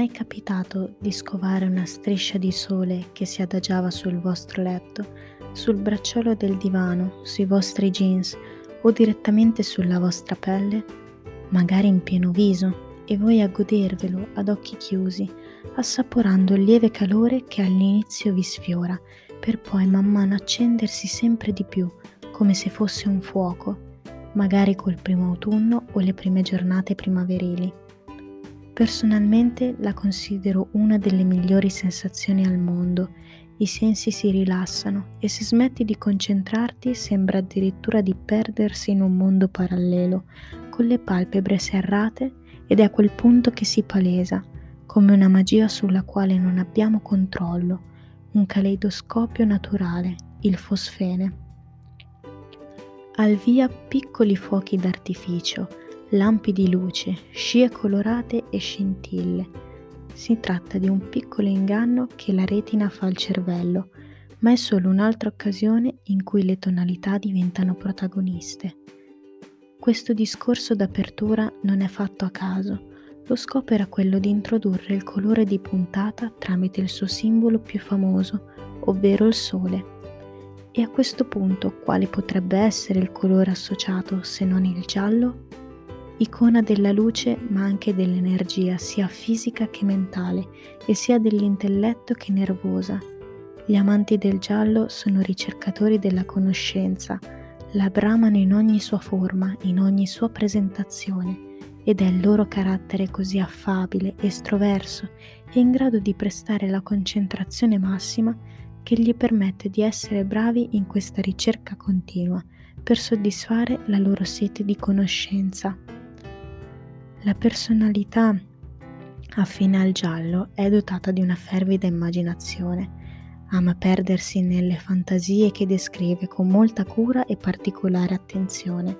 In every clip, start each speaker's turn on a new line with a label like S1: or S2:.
S1: mai capitato di scovare una striscia di sole che si adagiava sul vostro letto, sul bracciolo del divano, sui vostri jeans o direttamente sulla vostra pelle? Magari in pieno viso e voi a godervelo ad occhi chiusi, assaporando il lieve calore che all'inizio vi sfiora, per poi man mano accendersi sempre di più, come se fosse un fuoco, magari col primo autunno o le prime giornate primaverili. Personalmente la considero una delle migliori sensazioni al mondo. I sensi si rilassano e se smetti di concentrarti sembra addirittura di perdersi in un mondo parallelo, con le palpebre serrate ed è a quel punto che si palesa, come una magia sulla quale non abbiamo controllo, un caleidoscopio naturale, il fosfene. Al via piccoli fuochi d'artificio, lampi di luce, scie colorate e scintille. Si tratta di un piccolo inganno che la retina fa al cervello, ma è solo un'altra occasione in cui le tonalità diventano protagoniste. Questo discorso d'apertura non è fatto a caso. Lo scopo era quello di introdurre il colore di puntata tramite il suo simbolo più famoso, ovvero il sole. E a questo punto quale potrebbe essere il colore associato se non il giallo? Icona della luce ma anche dell'energia sia fisica che mentale e sia dell'intelletto che nervosa. Gli amanti del giallo sono ricercatori della conoscenza, la bramano in ogni sua forma, in ogni sua presentazione ed è il loro carattere così affabile, estroverso e in grado di prestare la concentrazione massima che gli permette di essere bravi in questa ricerca continua per soddisfare la loro sete di conoscenza. La personalità affine al giallo è dotata di una fervida immaginazione. Ama perdersi nelle fantasie che descrive con molta cura e particolare attenzione.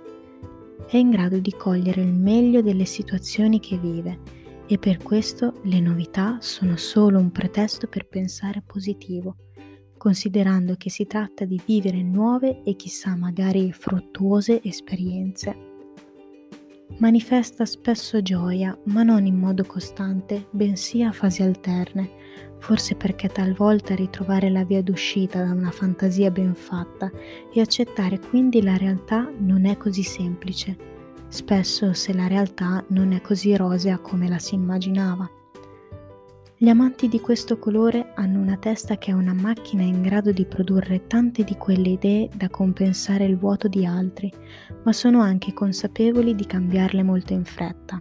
S1: È in grado di cogliere il meglio delle situazioni che vive e per questo le novità sono solo un pretesto per pensare positivo, considerando che si tratta di vivere nuove e chissà magari fruttuose esperienze. Manifesta spesso gioia, ma non in modo costante, bensì a fasi alterne, forse perché talvolta ritrovare la via d'uscita da una fantasia ben fatta e accettare quindi la realtà non è così semplice, spesso se la realtà non è così rosea come la si immaginava. Gli amanti di questo colore hanno una testa che è una macchina in grado di produrre tante di quelle idee da compensare il vuoto di altri, ma sono anche consapevoli di cambiarle molto in fretta.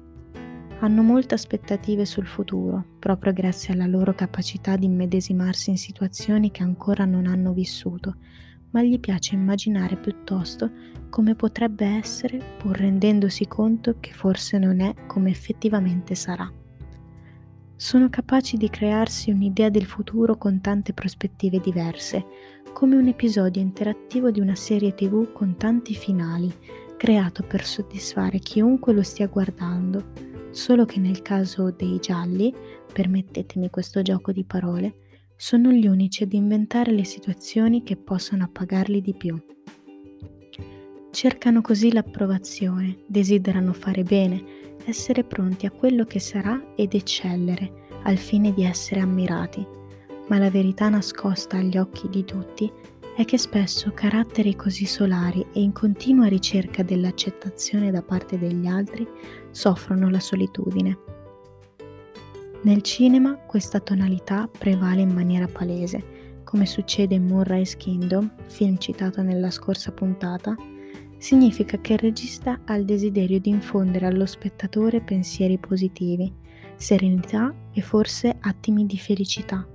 S1: Hanno molte aspettative sul futuro, proprio grazie alla loro capacità di immedesimarsi in situazioni che ancora non hanno vissuto, ma gli piace immaginare piuttosto come potrebbe essere pur rendendosi conto che forse non è come effettivamente sarà sono capaci di crearsi un'idea del futuro con tante prospettive diverse, come un episodio interattivo di una serie tv con tanti finali, creato per soddisfare chiunque lo stia guardando, solo che nel caso dei gialli, permettetemi questo gioco di parole, sono gli unici ad inventare le situazioni che possono appagarli di più. Cercano così l'approvazione, desiderano fare bene, essere pronti a quello che sarà ed eccellere, al fine di essere ammirati. Ma la verità nascosta agli occhi di tutti è che spesso caratteri così solari e in continua ricerca dell'accettazione da parte degli altri soffrono la solitudine. Nel cinema questa tonalità prevale in maniera palese, come succede in Murray's Kingdom, film citato nella scorsa puntata, significa che il regista ha il desiderio di infondere allo spettatore pensieri positivi, serenità e forse attimi di felicità.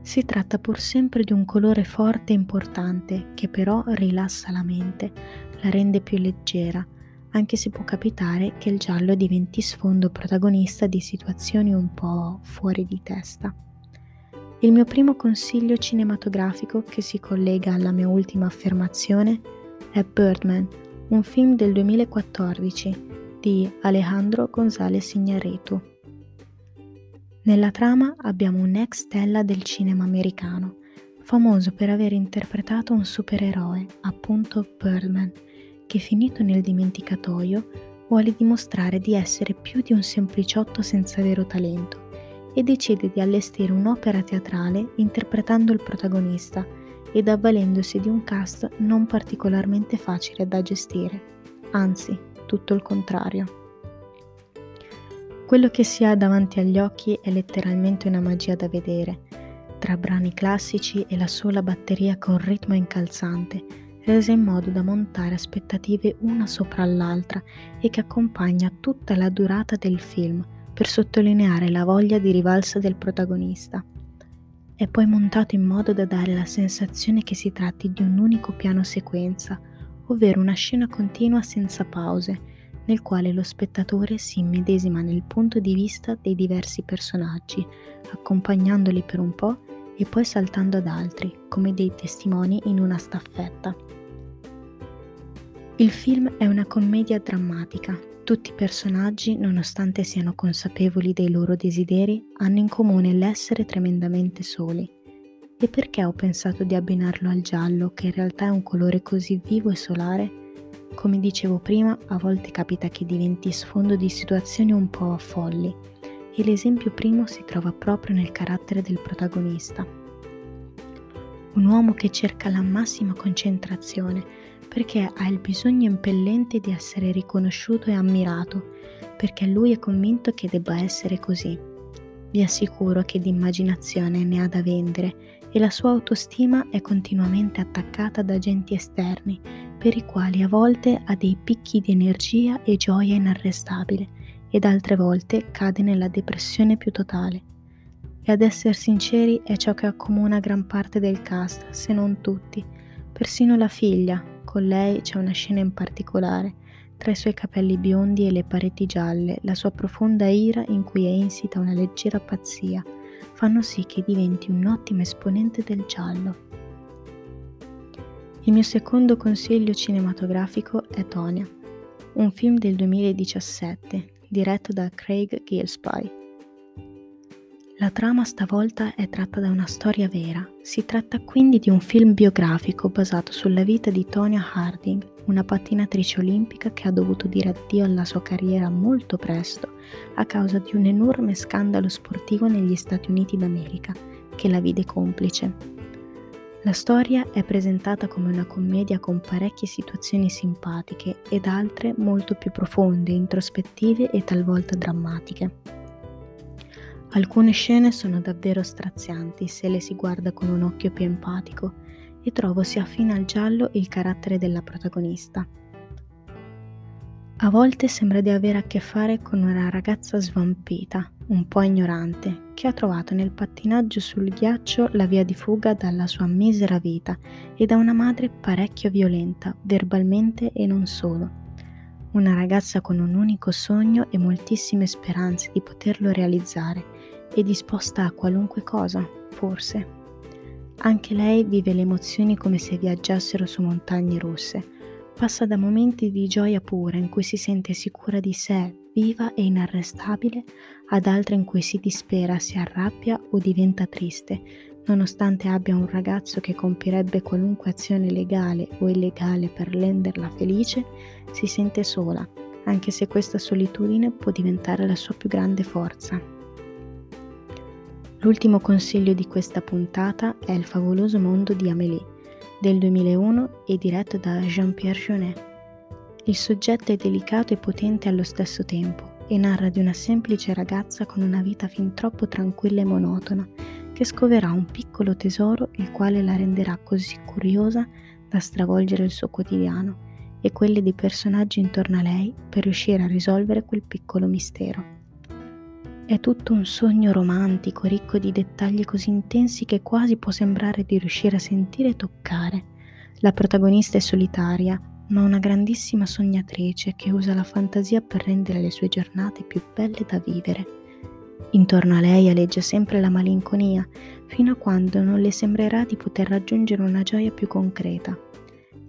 S1: Si tratta pur sempre di un colore forte e importante che però rilassa la mente, la rende più leggera, anche se può capitare che il giallo diventi sfondo protagonista di situazioni un po' fuori di testa. Il mio primo consiglio cinematografico che si collega alla mia ultima affermazione è Birdman, un film del 2014 di Alejandro González Iñárritu. Nella trama abbiamo un'ex stella del cinema americano, famoso per aver interpretato un supereroe, appunto Birdman, che finito nel dimenticatoio vuole dimostrare di essere più di un sempliciotto senza vero talento e decide di allestire un'opera teatrale interpretando il protagonista ed avvalendosi di un cast non particolarmente facile da gestire, anzi, tutto il contrario. Quello che si ha davanti agli occhi è letteralmente una magia da vedere, tra brani classici e la sola batteria con ritmo incalzante, resa in modo da montare aspettative una sopra l'altra e che accompagna tutta la durata del film per sottolineare la voglia di rivalsa del protagonista. È poi montato in modo da dare la sensazione che si tratti di un unico piano sequenza, ovvero una scena continua senza pause, nel quale lo spettatore si immedesima nel punto di vista dei diversi personaggi, accompagnandoli per un po' e poi saltando ad altri, come dei testimoni in una staffetta. Il film è una commedia drammatica, tutti i personaggi, nonostante siano consapevoli dei loro desideri, hanno in comune l'essere tremendamente soli. E perché ho pensato di abbinarlo al giallo, che in realtà è un colore così vivo e solare? Come dicevo prima, a volte capita che diventi sfondo di situazioni un po' folli, e l'esempio primo si trova proprio nel carattere del protagonista. Un uomo che cerca la massima concentrazione, perché ha il bisogno impellente di essere riconosciuto e ammirato, perché lui è convinto che debba essere così. Vi assicuro che di immaginazione ne ha da vendere e la sua autostima è continuamente attaccata da agenti esterni, per i quali a volte ha dei picchi di energia e gioia inarrestabile, ed altre volte cade nella depressione più totale. E ad essere sinceri è ciò che accomuna gran parte del cast, se non tutti, persino la figlia, con lei c'è una scena in particolare, tra i suoi capelli biondi e le pareti gialle, la sua profonda ira in cui è insita una leggera pazzia, fanno sì che diventi un ottimo esponente del giallo. Il mio secondo consiglio cinematografico è Tonya, un film del 2017 diretto da Craig Gillespie. La trama stavolta è tratta da una storia vera. Si tratta quindi di un film biografico basato sulla vita di Tonya Harding, una pattinatrice olimpica che ha dovuto dire addio alla sua carriera molto presto a causa di un enorme scandalo sportivo negli Stati Uniti d'America che la vide complice. La storia è presentata come una commedia con parecchie situazioni simpatiche ed altre molto più profonde, introspettive e talvolta drammatiche. Alcune scene sono davvero strazianti se le si guarda con un occhio più empatico e trovo si affina al giallo il carattere della protagonista. A volte sembra di avere a che fare con una ragazza svampita, un po' ignorante, che ha trovato nel pattinaggio sul ghiaccio la via di fuga dalla sua misera vita e da una madre parecchio violenta, verbalmente e non solo. Una ragazza con un unico sogno e moltissime speranze di poterlo realizzare e disposta a qualunque cosa, forse. Anche lei vive le emozioni come se viaggiassero su montagne russe. Passa da momenti di gioia pura in cui si sente sicura di sé, viva e inarrestabile, ad altre in cui si dispera, si arrabbia o diventa triste, nonostante abbia un ragazzo che compirebbe qualunque azione legale o illegale per renderla felice, si sente sola, anche se questa solitudine può diventare la sua più grande forza. L'ultimo consiglio di questa puntata è Il favoloso mondo di Amélie del 2001 e diretto da Jean-Pierre Jeunet. Il soggetto è delicato e potente allo stesso tempo e narra di una semplice ragazza con una vita fin troppo tranquilla e monotona che scoverà un piccolo tesoro il quale la renderà così curiosa da stravolgere il suo quotidiano e quelli dei personaggi intorno a lei per riuscire a risolvere quel piccolo mistero. È tutto un sogno romantico, ricco di dettagli così intensi che quasi può sembrare di riuscire a sentire e toccare. La protagonista è solitaria, ma una grandissima sognatrice che usa la fantasia per rendere le sue giornate più belle da vivere. Intorno a lei aleggia sempre la malinconia, fino a quando non le sembrerà di poter raggiungere una gioia più concreta.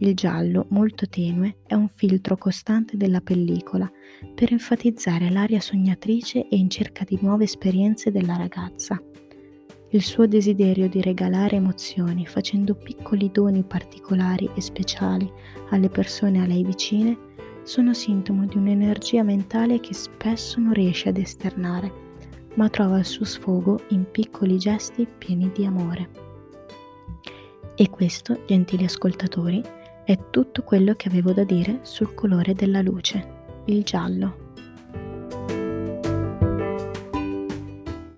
S1: Il giallo, molto tenue, è un filtro costante della pellicola per enfatizzare l'aria sognatrice e in cerca di nuove esperienze della ragazza. Il suo desiderio di regalare emozioni facendo piccoli doni particolari e speciali alle persone a lei vicine sono sintomo di un'energia mentale che spesso non riesce ad esternare, ma trova il suo sfogo in piccoli gesti pieni di amore. E questo, gentili ascoltatori, è tutto quello che avevo da dire sul colore della luce, il giallo.